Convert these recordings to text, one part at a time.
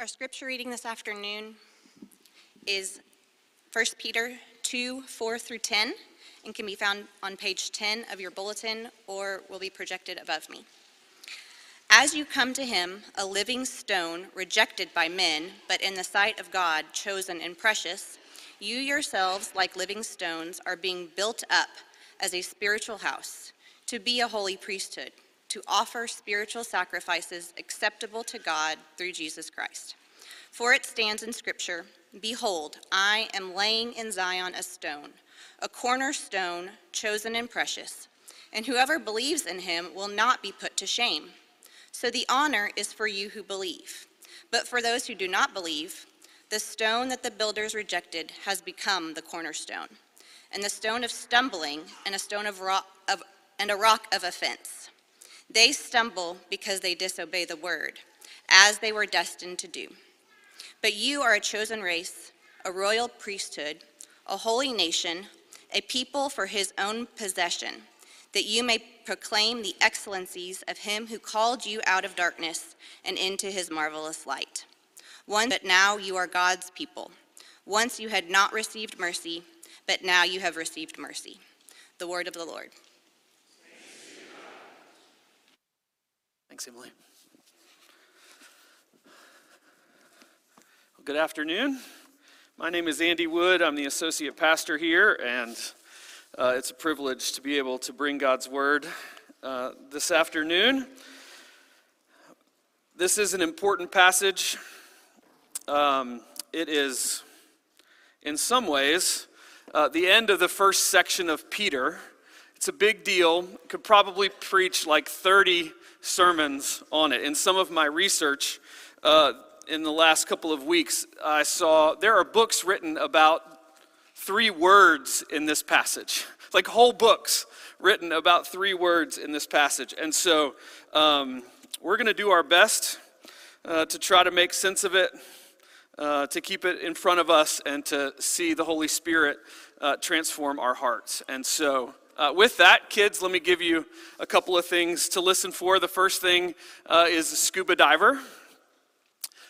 Our scripture reading this afternoon is 1 Peter 2 4 through 10 and can be found on page 10 of your bulletin or will be projected above me. As you come to him, a living stone, rejected by men, but in the sight of God, chosen and precious, you yourselves, like living stones, are being built up as a spiritual house, to be a holy priesthood, to offer spiritual sacrifices acceptable to God through Jesus Christ. For it stands in Scripture Behold, I am laying in Zion a stone, a cornerstone, chosen and precious, and whoever believes in him will not be put to shame. So the honor is for you who believe. But for those who do not believe, the stone that the builders rejected has become the cornerstone, and the stone of stumbling and a stone of rock of, and a rock of offense. They stumble because they disobey the word, as they were destined to do. But you are a chosen race, a royal priesthood, a holy nation, a people for his own possession, that you may proclaim the excellencies of him who called you out of darkness and into his marvelous light. One that now you are God's people. Once you had not received mercy, but now you have received mercy. The word of the Lord. Thanks, Emily. Well, good afternoon. My name is Andy Wood. I'm the associate pastor here, and uh, it's a privilege to be able to bring God's word uh, this afternoon. This is an important passage. Um, it is, in some ways, uh, the end of the first section of Peter. It's a big deal. Could probably preach like 30 sermons on it. In some of my research uh, in the last couple of weeks, I saw there are books written about three words in this passage, like whole books written about three words in this passage. And so um, we're going to do our best uh, to try to make sense of it. Uh, to keep it in front of us and to see the Holy Spirit uh, transform our hearts. And so, uh, with that, kids, let me give you a couple of things to listen for. The first thing uh, is a scuba diver.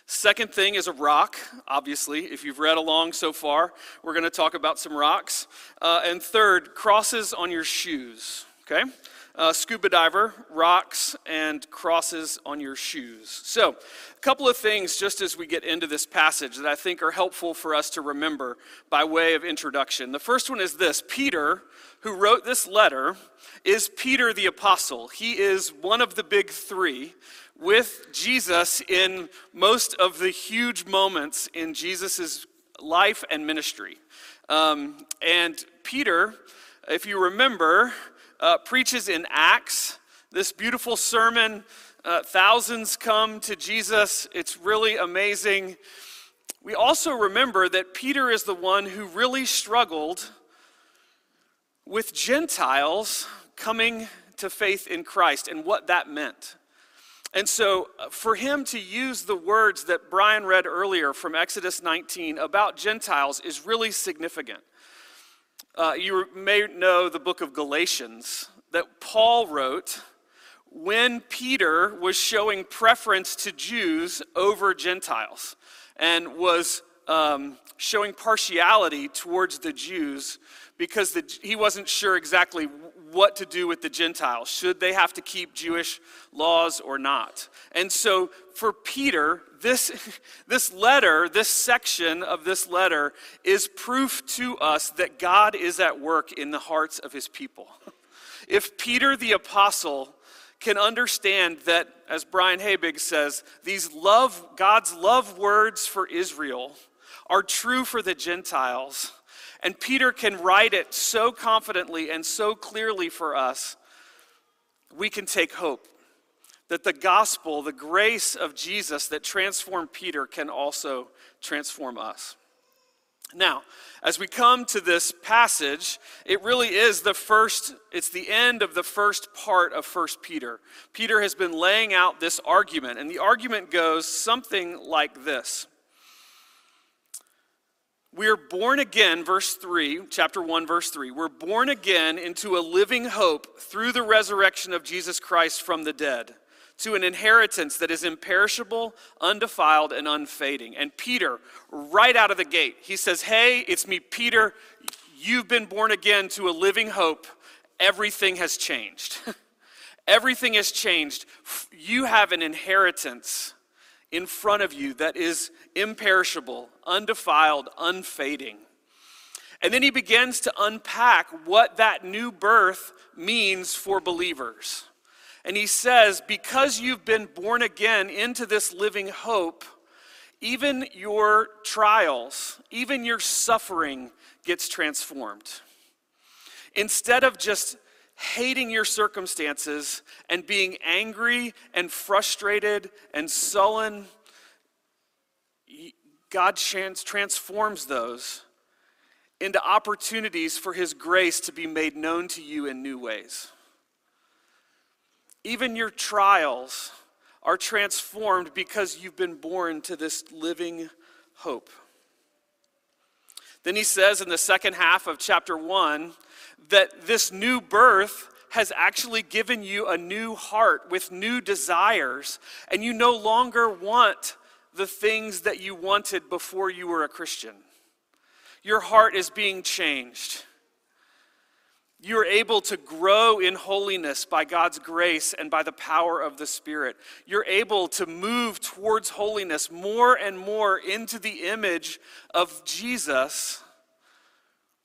Second thing is a rock, obviously. If you've read along so far, we're going to talk about some rocks. Uh, and third, crosses on your shoes, okay? Uh, scuba diver, rocks, and crosses on your shoes. So, a couple of things just as we get into this passage that I think are helpful for us to remember by way of introduction. The first one is this Peter, who wrote this letter, is Peter the Apostle. He is one of the big three with Jesus in most of the huge moments in Jesus' life and ministry. Um, and Peter, if you remember, uh, preaches in Acts this beautiful sermon. Uh, thousands come to Jesus. It's really amazing. We also remember that Peter is the one who really struggled with Gentiles coming to faith in Christ and what that meant. And so, uh, for him to use the words that Brian read earlier from Exodus 19 about Gentiles is really significant. Uh, you may know the book of Galatians that Paul wrote when Peter was showing preference to Jews over Gentiles and was um, showing partiality towards the Jews because the, he wasn't sure exactly what to do with the Gentiles. Should they have to keep Jewish laws or not? And so for Peter, this, this letter, this section of this letter, is proof to us that God is at work in the hearts of his people. If Peter the apostle can understand that, as Brian Habig says, these love, God's love words for Israel are true for the Gentiles, and Peter can write it so confidently and so clearly for us, we can take hope that the gospel, the grace of Jesus that transformed Peter, can also transform us. Now, as we come to this passage, it really is the first, it's the end of the first part of First Peter. Peter has been laying out this argument, and the argument goes something like this we are born again, verse 3, chapter 1, verse 3. We're born again into a living hope through the resurrection of Jesus Christ from the dead, to an inheritance that is imperishable, undefiled, and unfading. And Peter, right out of the gate, he says, Hey, it's me, Peter. You've been born again to a living hope. Everything has changed. Everything has changed. You have an inheritance in front of you that is imperishable, undefiled, unfading. And then he begins to unpack what that new birth means for believers. And he says, because you've been born again into this living hope, even your trials, even your suffering gets transformed. Instead of just hating your circumstances and being angry and frustrated and sullen, God transforms those into opportunities for His grace to be made known to you in new ways. Even your trials are transformed because you've been born to this living hope. Then he says in the second half of chapter 1 that this new birth has actually given you a new heart with new desires, and you no longer want the things that you wanted before you were a Christian. Your heart is being changed. You're able to grow in holiness by God's grace and by the power of the Spirit. You're able to move towards holiness more and more into the image of Jesus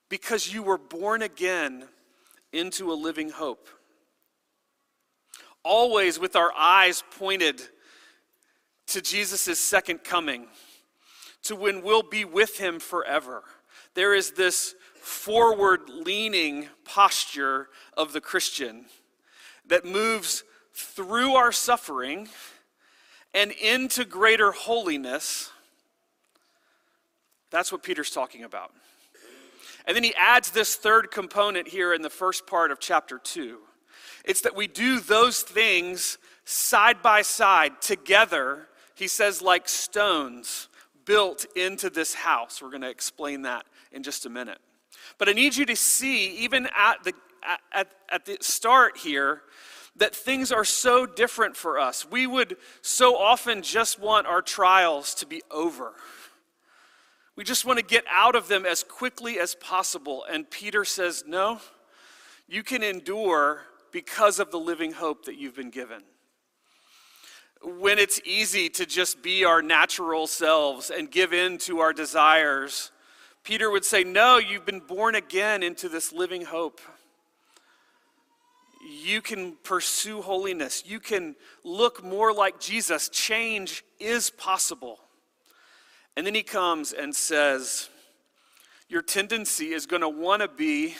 because you were born again into a living hope. Always with our eyes pointed to Jesus' second coming, to when we'll be with him forever. There is this forward leaning posture of the Christian that moves through our suffering and into greater holiness. That's what Peter's talking about. And then he adds this third component here in the first part of chapter 2. It's that we do those things side by side together, he says, like stones built into this house. We're going to explain that in just a minute. But I need you to see, even at the, at, at the start here, that things are so different for us. We would so often just want our trials to be over. We just want to get out of them as quickly as possible. And Peter says, No, you can endure because of the living hope that you've been given. When it's easy to just be our natural selves and give in to our desires, Peter would say, No, you've been born again into this living hope. You can pursue holiness. You can look more like Jesus. Change is possible. And then he comes and says, Your tendency is going to want to be,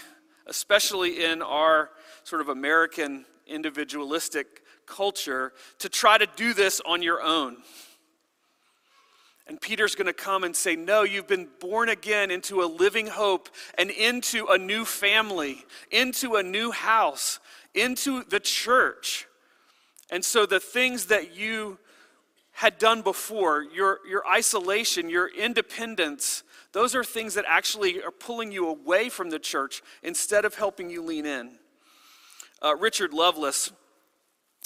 especially in our sort of American individualistic culture, to try to do this on your own. And Peter's going to come and say, No, you've been born again into a living hope and into a new family, into a new house, into the church. And so the things that you had done before, your, your isolation, your independence, those are things that actually are pulling you away from the church instead of helping you lean in. Uh, Richard Lovelace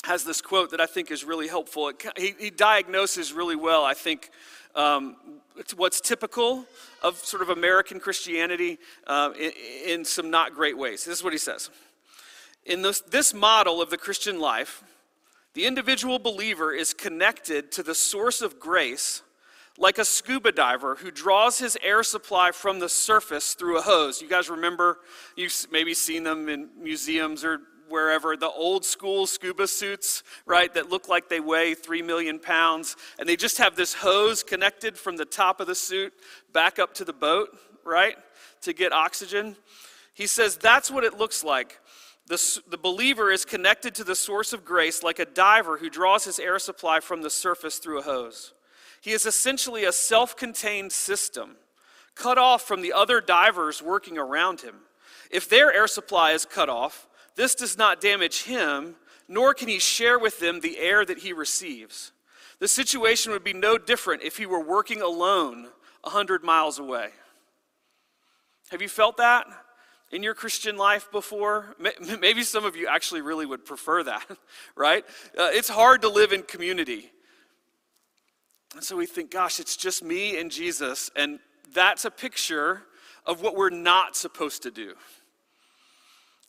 has this quote that I think is really helpful. It, he, he, diagnoses really well, I think, um, what's typical of sort of American Christianity uh, in, in, some not great ways. This is what he says. In this, this model of the Christian life, the individual believer is connected to the source of grace like a scuba diver who draws his air supply from the surface through a hose. You guys remember, you've maybe seen them in museums or wherever, the old school scuba suits, right, that look like they weigh three million pounds, and they just have this hose connected from the top of the suit back up to the boat, right, to get oxygen. He says that's what it looks like the, the believer is connected to the source of grace like a diver who draws his air supply from the surface through a hose. He is essentially a self contained system, cut off from the other divers working around him. If their air supply is cut off, this does not damage him, nor can he share with them the air that he receives. The situation would be no different if he were working alone a 100 miles away. Have you felt that? In your Christian life before? Maybe some of you actually really would prefer that, right? Uh, it's hard to live in community. And so we think, gosh, it's just me and Jesus, and that's a picture of what we're not supposed to do.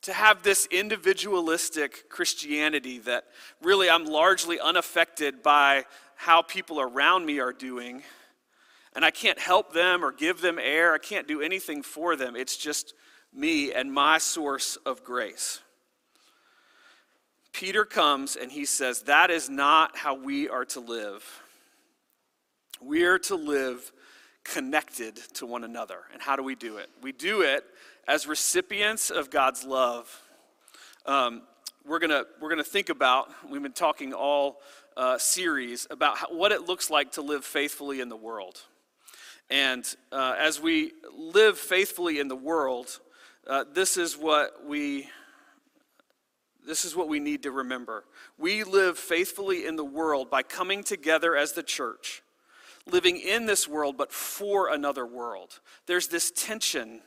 To have this individualistic Christianity that really I'm largely unaffected by how people around me are doing, and I can't help them or give them air, I can't do anything for them. It's just me and my source of grace. Peter comes and he says, That is not how we are to live. We are to live connected to one another. And how do we do it? We do it as recipients of God's love. Um, we're going we're gonna think about, we've been talking all uh, series about how, what it looks like to live faithfully in the world. And uh, as we live faithfully in the world, uh, this is what we this is what we need to remember. We live faithfully in the world by coming together as the church, living in this world, but for another world. There's this tension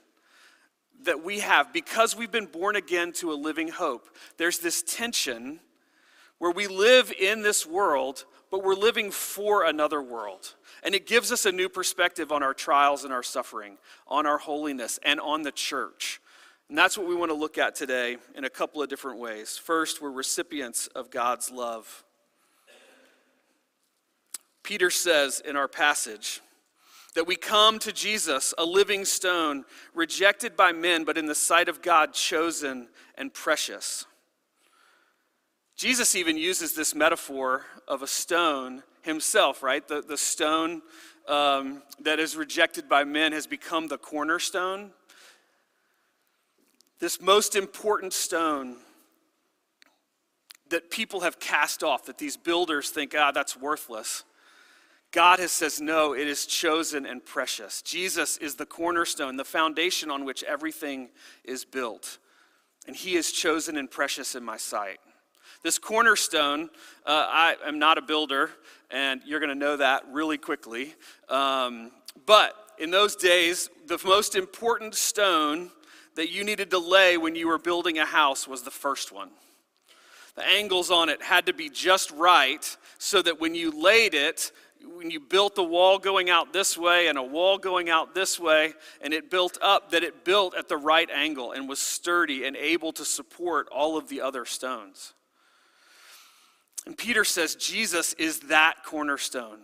that we have because we've been born again to a living hope. There's this tension where we live in this world, but we're living for another world. And it gives us a new perspective on our trials and our suffering, on our holiness, and on the church. And that's what we want to look at today in a couple of different ways. First, we're recipients of God's love. Peter says in our passage that we come to Jesus, a living stone, rejected by men, but in the sight of God, chosen and precious. Jesus even uses this metaphor of a stone himself, right? The, the stone um, that is rejected by men has become the cornerstone this most important stone that people have cast off, that these builders think, ah, that's worthless. God has says, no, it is chosen and precious. Jesus is the cornerstone, the foundation on which everything is built. And he is chosen and precious in my sight. This cornerstone, uh, I am not a builder, and you're going to know that really quickly. Um, but in those days, the most important stone that you needed to lay when you were building a house was the first one. The angles on it had to be just right so that when you laid it, when you built the wall going out this way and a wall going out this way, and it built up, that it built at the right angle and was sturdy and able to support all of the other stones. And Peter says Jesus is that cornerstone.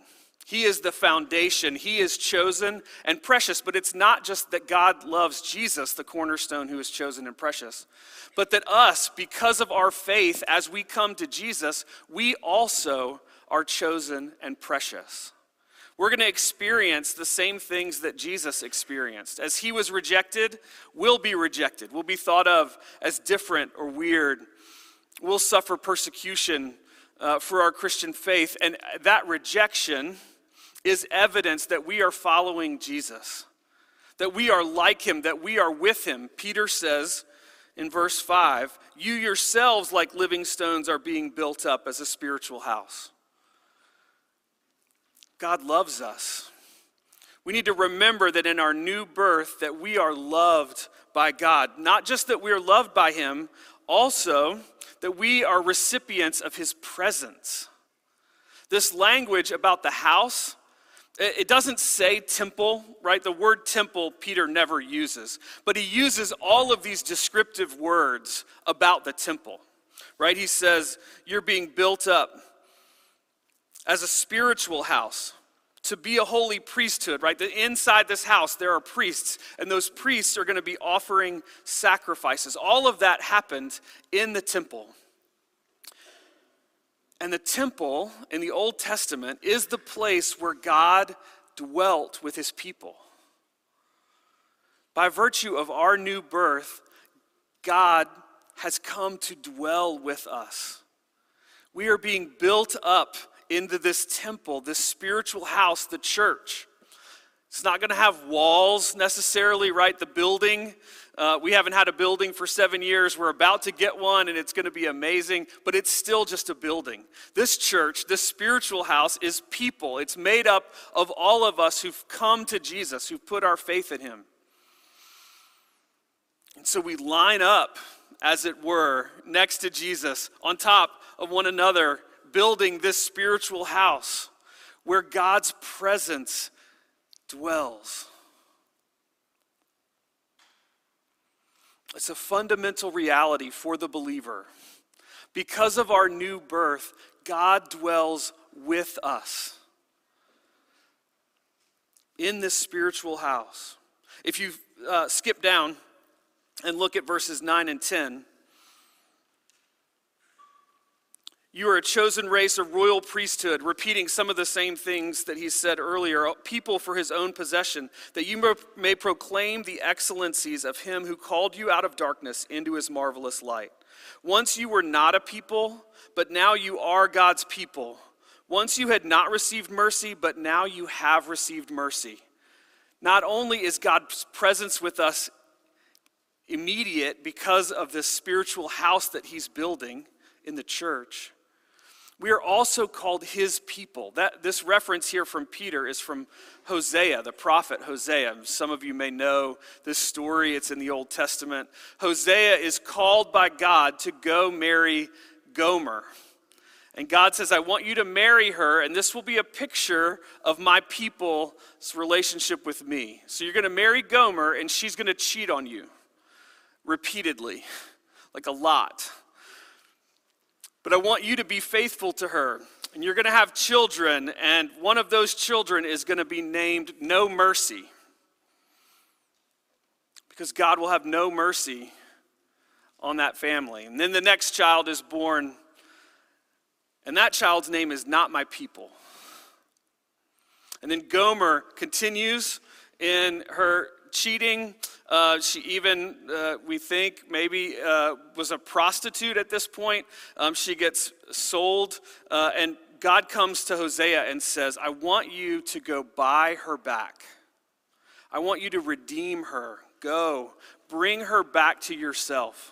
He is the foundation. He is chosen and precious. But it's not just that God loves Jesus, the cornerstone who is chosen and precious, but that us, because of our faith, as we come to Jesus, we also are chosen and precious. We're going to experience the same things that Jesus experienced. As he was rejected, we'll be rejected. We'll be thought of as different or weird. We'll suffer persecution uh, for our Christian faith. And that rejection, is evidence that we are following Jesus, that we are like him, that we are with him. Peter says in verse 5 You yourselves, like living stones, are being built up as a spiritual house. God loves us. We need to remember that in our new birth that we are loved by God. Not just that we are loved by him, also that we are recipients of his presence. This language about the house it doesn't say temple, right? The word temple Peter never uses, but he uses all of these descriptive words about the temple, right? He says, You're being built up as a spiritual house to be a holy priesthood, right? That inside this house there are priests, and those priests are going to be offering sacrifices. All of that happened in the temple. And the temple in the Old Testament is the place where God dwelt with his people. By virtue of our new birth, God has come to dwell with us. We are being built up into this temple, this spiritual house, the church. It's not going to have walls necessarily, right? The building uh, we haven't had a building for seven years. We're about to get one, and it's going to be amazing, but it's still just a building. This church, this spiritual house, is people. It's made up of all of us who've come to Jesus, who've put our faith in Him. And so we line up, as it were, next to Jesus, on top of one another, building this spiritual house where God's presence dwells. It's a fundamental reality for the believer. Because of our new birth, God dwells with us in this spiritual house. If you uh, skip down and look at verses 9 and 10, You are a chosen race, a royal priesthood, repeating some of the same things that he said earlier, people for his own possession, that you may proclaim the excellencies of him who called you out of darkness into his marvelous light. Once you were not a people, but now you are God's people. Once you had not received mercy, but now you have received mercy. Not only is God's presence with us immediate because of this spiritual house that he's building in the church, we are also called his people. That, this reference here from Peter is from Hosea, the prophet Hosea. Some of you may know this story, it's in the Old Testament. Hosea is called by God to go marry Gomer. And God says, I want you to marry her, and this will be a picture of my people's relationship with me. So you're going to marry Gomer, and she's going to cheat on you repeatedly, like a lot. But I want you to be faithful to her. And you're going to have children, and one of those children is going to be named No Mercy. Because God will have no mercy on that family. And then the next child is born, and that child's name is Not My People. And then Gomer continues in her cheating. Uh, she even, uh, we think, maybe uh, was a prostitute at this point. Um, she gets sold, uh, and God comes to Hosea and says, I want you to go buy her back. I want you to redeem her. Go, bring her back to yourself.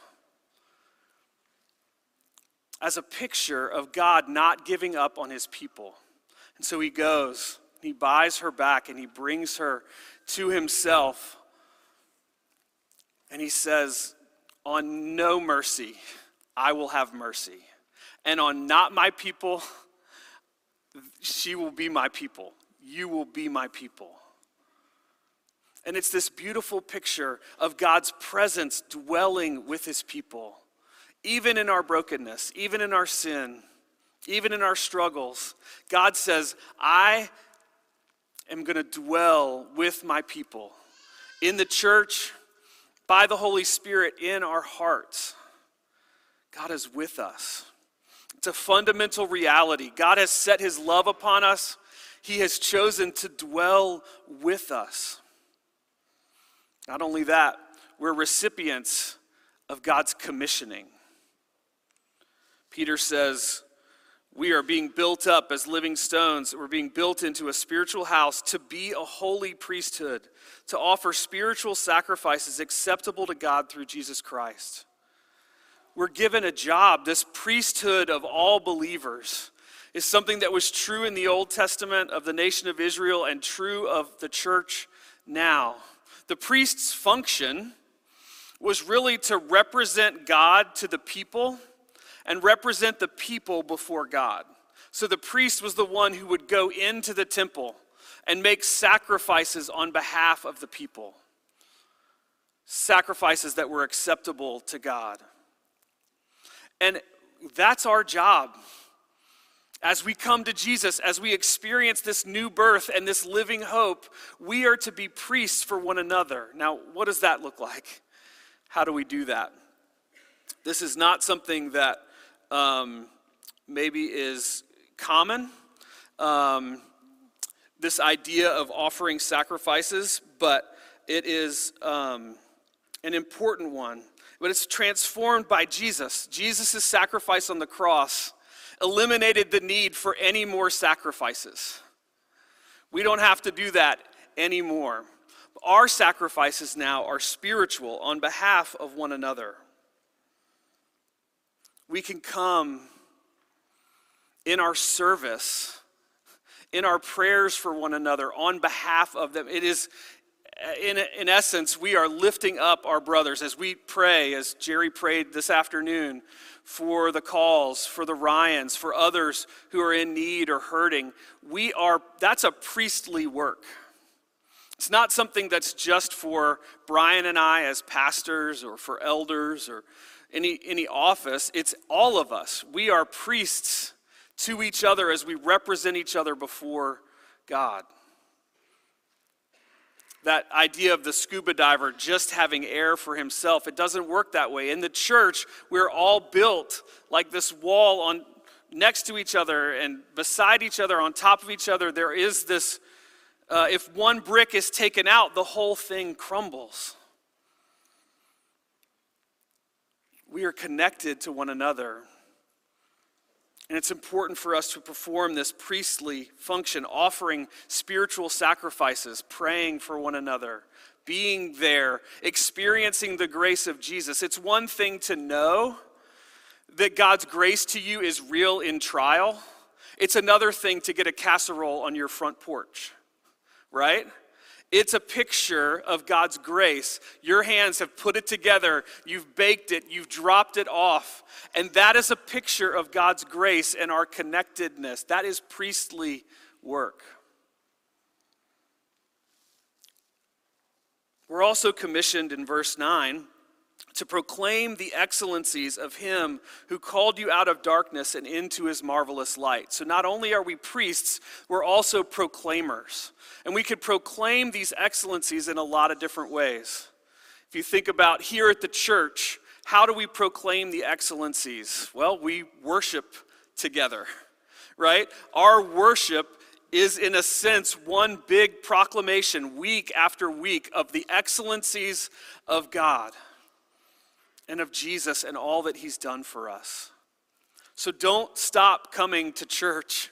As a picture of God not giving up on his people. And so he goes, he buys her back, and he brings her to himself. And he says, On no mercy, I will have mercy. And on not my people, she will be my people. You will be my people. And it's this beautiful picture of God's presence dwelling with his people, even in our brokenness, even in our sin, even in our struggles. God says, I am going to dwell with my people in the church, by the Holy Spirit in our hearts. God is with us. It's a fundamental reality. God has set his love upon us, he has chosen to dwell with us. Not only that, we're recipients of God's commissioning. Peter says, we are being built up as living stones. We're being built into a spiritual house to be a holy priesthood, to offer spiritual sacrifices acceptable to God through Jesus Christ. We're given a job. This priesthood of all believers is something that was true in the Old Testament of the nation of Israel and true of the church now. The priest's function was really to represent God to the people and represent the people before God. So the priest was the one who would go into the temple and make sacrifices on behalf of the people, sacrifices that were acceptable to God. And that's our job. As we come to Jesus, as we experience this new birth and this living hope, we are to be priests for one another. Now, what does that look like? How do we do that? This is not something that um, maybe is common. Um, this idea of offering sacrifices, but it is um, an important one. But it's transformed by Jesus. Jesus' sacrifice on the cross eliminated the need for any more sacrifices. We don't have to do that anymore. Our sacrifices now are spiritual on behalf of one another we can come in our service, in our prayers for one another, on behalf of them. It is in, in essence, we are lifting up our brothers as we pray, as Jerry prayed this afternoon, for the calls, for the Ryans, for others who are in need or hurting. We are, that's a priestly work. It's not something that's just for Brian and I as pastors or for elders or any, any office. It's all of us. We are priests to each other as we represent each other before God that idea of the scuba diver just having air for himself. It doesn't work that way. In the church, we're all built like this wall on next to each other and beside each other, on top of each other. There is this, uh, if one brick is taken out, the whole thing crumbles. We are connected to one another. And it's important for us to perform this priestly function, offering spiritual sacrifices, praying for one another, being there, experiencing the grace of Jesus. It's one thing to know that God's grace to you is real in trial, it's another thing to get a casserole on your front porch, right? It's a picture of God's grace. Your hands have put it together, you've baked it, you've dropped it off. And that is a picture of God's grace and our connectedness. That is priestly work. We're also commissioned in verse 9 to proclaim the excellencies of him who called you out of darkness and into his marvelous light. So not only are we priests, we're also proclaimers. And we could proclaim these excellencies in a lot of different ways. If you think about here at the church, how do we proclaim the excellencies? Well, we worship together, right? Our worship is, in a sense, one big proclamation week after week of the excellencies of God and of Jesus and all that he's done for us. So don't stop coming to church,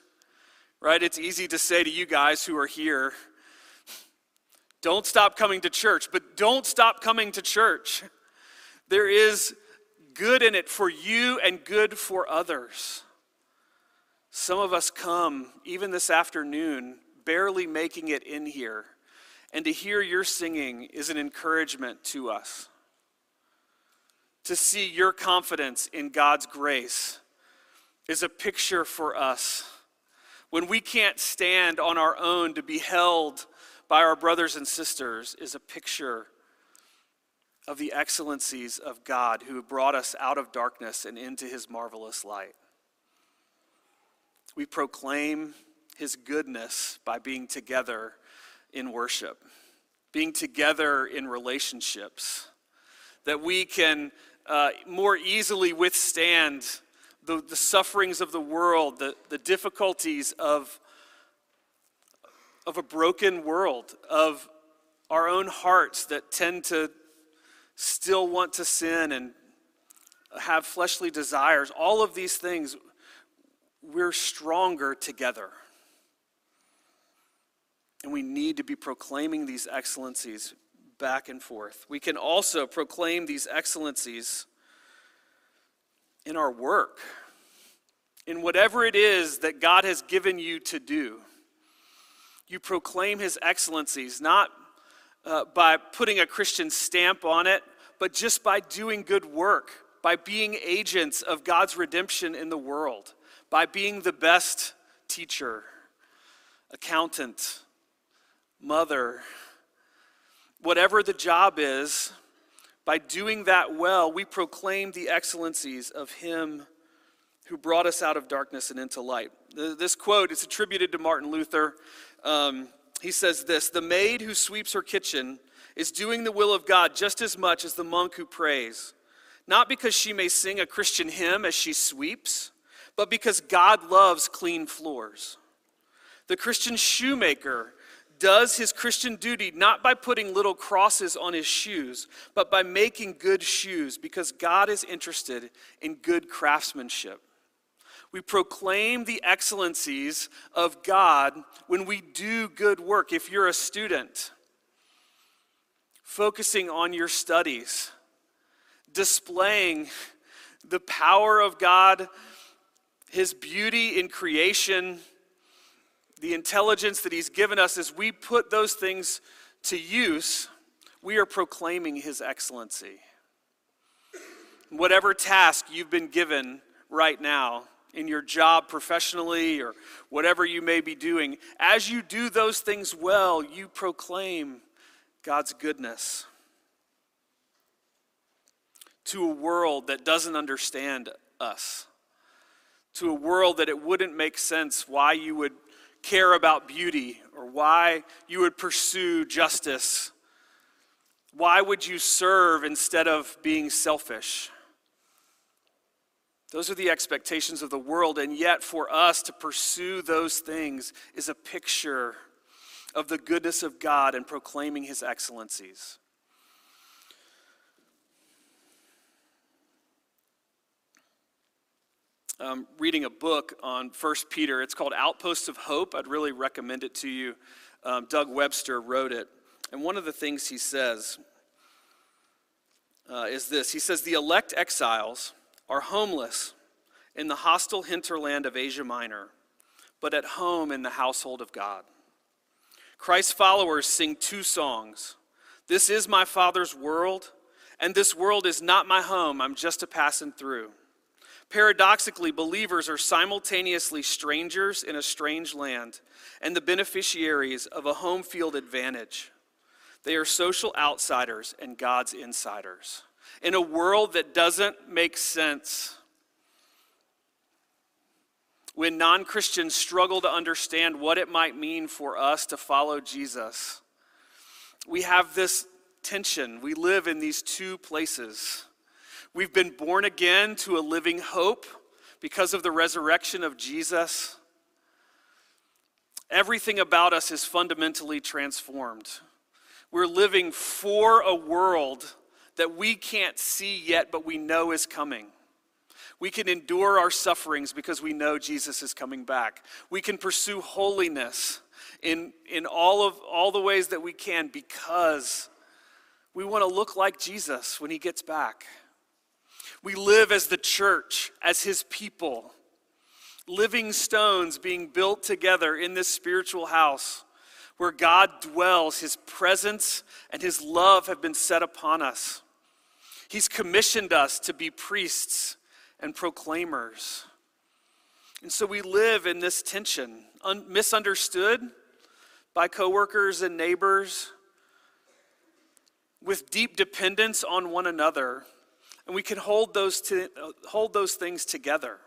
right? It's easy to say to you guys who are here, don't stop coming to church, but don't stop coming to church. There is good in it for you and good for others. Some of us come, even this afternoon, barely making it in here. And to hear your singing is an encouragement to us to see your confidence in God's grace is a picture for us. When we can't stand on our own to be held by our brothers and sisters, is a picture of the excellencies of God who brought us out of darkness and into his marvelous light. We proclaim his goodness by being together in worship, being together in relationships, that we can uh, more easily withstand the, the sufferings of the world, the, the difficulties of, of a broken world, of our own hearts that tend to still want to sin and have fleshly desires. All of these things, we're stronger together. And we need to be proclaiming these excellencies back and forth. We can also proclaim these excellencies in our work, in whatever it is that God has given you to do. You proclaim his excellencies, not uh, by putting a Christian stamp on it, but just by doing good work, by being agents of God's redemption in the world, by being the best teacher, accountant, mother, whatever the job is, by doing that well, we proclaim the excellencies of Him who brought us out of darkness and into light. This quote is attributed to Martin Luther. Um, he says this The maid who sweeps her kitchen is doing the will of God just as much as the monk who prays, not because she may sing a Christian hymn as she sweeps, but because God loves clean floors. The Christian shoemaker does his Christian duty not by putting little crosses on his shoes, but by making good shoes because God is interested in good craftsmanship. We proclaim the excellencies of God when we do good work. If you're a student, focusing on your studies, displaying the power of God, His beauty in creation, the intelligence that He's given us as we put those things to use, we are proclaiming his excellency. Whatever task you've been given right now, in your job professionally or whatever you may be doing, as you do those things well, you proclaim God's goodness to a world that doesn't understand us, to a world that it wouldn't make sense why you would care about beauty or why you would pursue justice. Why would you serve instead of being selfish? Those are the expectations of the world, and yet for us to pursue those things is a picture of the goodness of God and proclaiming his excellencies. Um, reading a book on First Peter. It's called Outposts of Hope. I'd really recommend it to you. Um, Doug Webster wrote it. And one of the things he says uh, is this He says, The elect exiles are homeless in the hostile hinterland of Asia Minor, but at home in the household of God. Christ's followers sing two songs This is my Father's world, and this world is not my home. I'm just a passing through. Paradoxically, believers are simultaneously strangers in a strange land and the beneficiaries of a home field advantage. They are social outsiders and God's insiders. In a world that doesn't make sense, when non Christians struggle to understand what it might mean for us to follow Jesus, we have this tension. We live in these two places. We've been born again to a living hope because of the resurrection of Jesus. Everything about us is fundamentally transformed. We're living for a world that we can't see yet, but we know is coming. We can endure our sufferings because we know Jesus is coming back. We can pursue holiness in, in all, of, all the ways that we can because we want to look like Jesus when he gets back. We live as the church, as his people, living stones being built together in this spiritual house where God dwells, his presence and his love have been set upon us. He's commissioned us to be priests and proclaimers. And so we live in this tension, un- misunderstood by coworkers and neighbors, with deep dependence on one another. And we can hold those, to, hold those things together.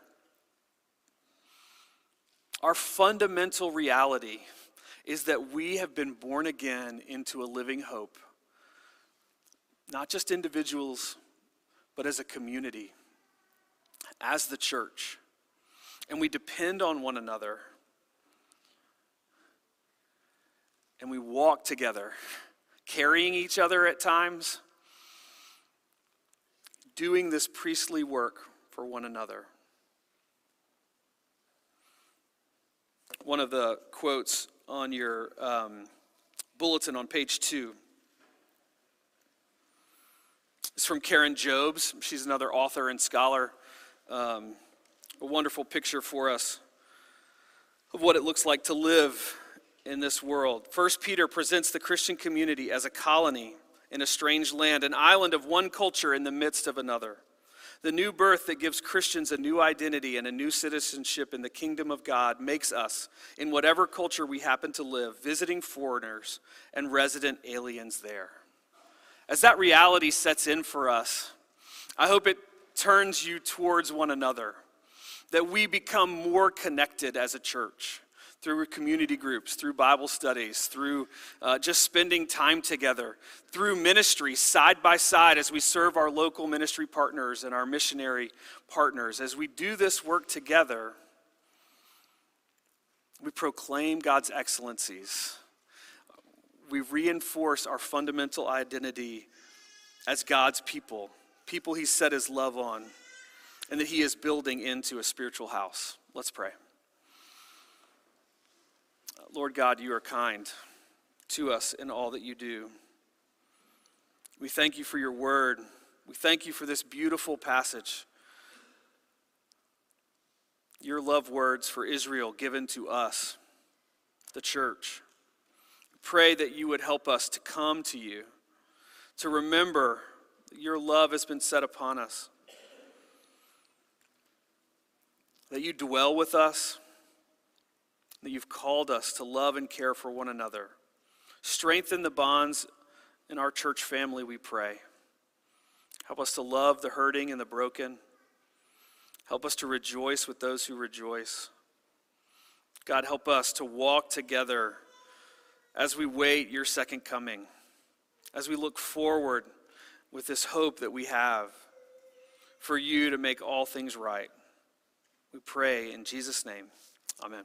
Our fundamental reality is that we have been born again into a living hope, not just individuals, but as a community as the church, and we depend on one another, and we walk together, carrying each other at times, doing this priestly work for one another. One of the quotes on your um, bulletin on page two is from Karen Jobes. She's another author and scholar um, a wonderful picture for us of what it looks like to live in this world. First Peter presents the Christian community as a colony in a strange land, an island of one culture in the midst of another. The new birth that gives Christians a new identity and a new citizenship in the kingdom of God makes us, in whatever culture we happen to live, visiting foreigners and resident aliens there. As that reality sets in for us, I hope it turns you towards one another, that we become more connected as a church through community groups, through Bible studies, through uh, just spending time together, through ministry side by side as we serve our local ministry partners and our missionary partners. As we do this work together, we proclaim God's excellencies. We reinforce our fundamental identity as God's people people He set his love on, and that he is building into a spiritual house. Let's pray. Lord God, you are kind to us in all that you do. We thank you for your word. We thank you for this beautiful passage. Your love words for Israel given to us, the church. pray that you would help us to come to you, to remember that your love has been set upon us, that you dwell with us, that you've called us to love and care for one another. Strengthen the bonds in our church family, we pray. Help us to love the hurting and the broken. Help us to rejoice with those who rejoice. God, help us to walk together as we wait your second coming, as we look forward with this hope that we have for you to make all things right. We pray in Jesus' name. Amen.